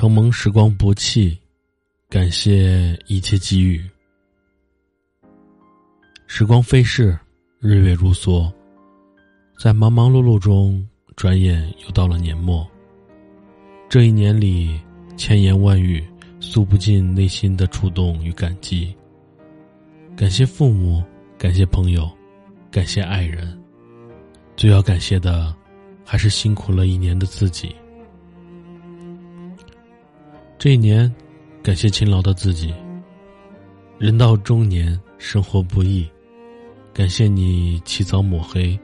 承蒙时光不弃，感谢一切给予。时光飞逝，日月如梭，在忙忙碌碌中，转眼又到了年末。这一年里，千言万语诉不尽内心的触动与感激。感谢父母，感谢朋友，感谢爱人，最要感谢的，还是辛苦了一年的自己。这一年，感谢勤劳的自己。人到中年，生活不易，感谢你起早抹黑，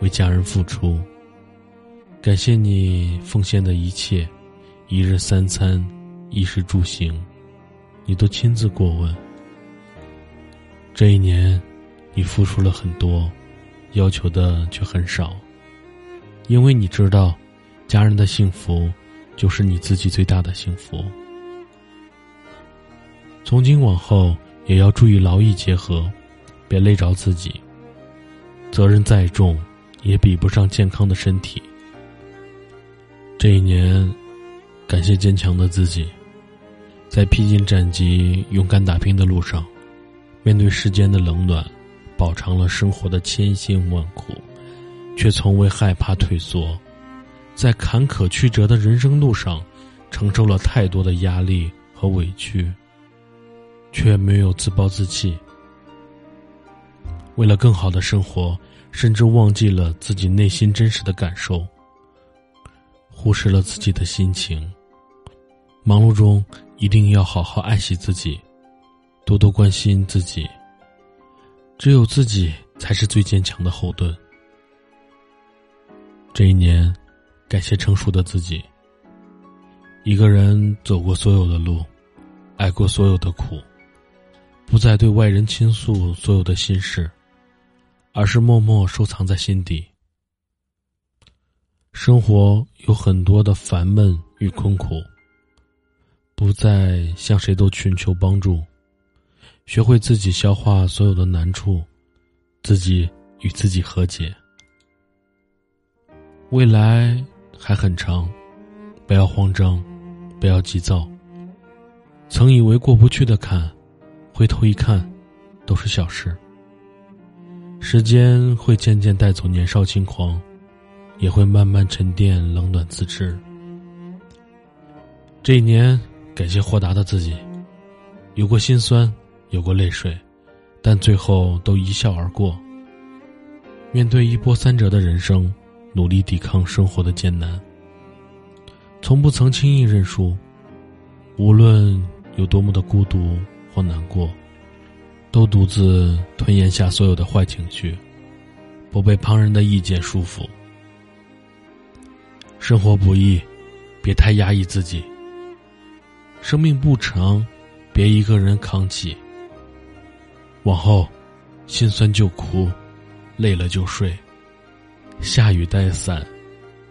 为家人付出。感谢你奉献的一切，一日三餐，衣食住行，你都亲自过问。这一年，你付出了很多，要求的却很少，因为你知道，家人的幸福，就是你自己最大的幸福。从今往后，也要注意劳逸结合，别累着自己。责任再重，也比不上健康的身体。这一年，感谢坚强的自己，在披荆斩棘、勇敢打拼的路上，面对世间的冷暖，饱尝了生活的千辛万苦，却从未害怕退缩。在坎坷曲折的人生路上，承受了太多的压力和委屈。却没有自暴自弃。为了更好的生活，甚至忘记了自己内心真实的感受，忽视了自己的心情。忙碌中一定要好好爱惜自己，多多关心自己。只有自己才是最坚强的后盾。这一年，感谢成熟的自己。一个人走过所有的路，挨过所有的苦。不再对外人倾诉所有的心事，而是默默收藏在心底。生活有很多的烦闷与困苦，不再向谁都寻求帮助，学会自己消化所有的难处，自己与自己和解。未来还很长，不要慌张，不要急躁。曾以为过不去的坎。回头一看，都是小事。时间会渐渐带走年少轻狂，也会慢慢沉淀冷暖自知。这一年，感谢豁达的自己，有过心酸，有过泪水，但最后都一笑而过。面对一波三折的人生，努力抵抗生活的艰难，从不曾轻易认输，无论有多么的孤独。或难过，都独自吞咽下所有的坏情绪，不被旁人的意见束缚。生活不易，别太压抑自己。生命不长，别一个人扛起。往后，心酸就哭，累了就睡。下雨带伞，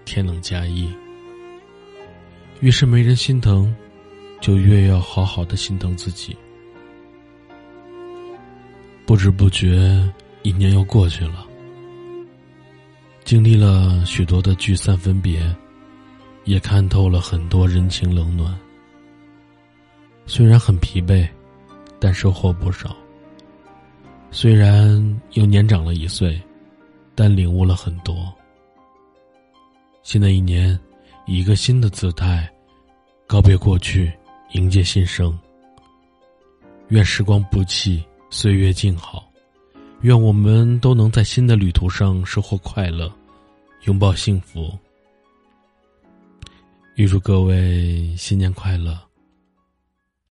天冷加衣。越是没人心疼，就越要好好的心疼自己。不知不觉，一年又过去了。经历了许多的聚散分别，也看透了很多人情冷暖。虽然很疲惫，但收获不少。虽然又年长了一岁，但领悟了很多。新的一年，以一个新的姿态，告别过去，迎接新生。愿时光不弃。岁月静好，愿我们都能在新的旅途上收获快乐，拥抱幸福。预祝各位新年快乐！